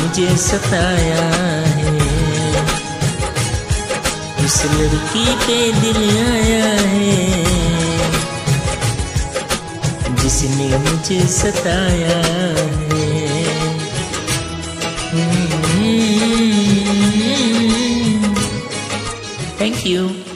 मुझे सताया है उस लड़की पे दिल आया है जिसने मुझे सताया है थैंक हम्म। यू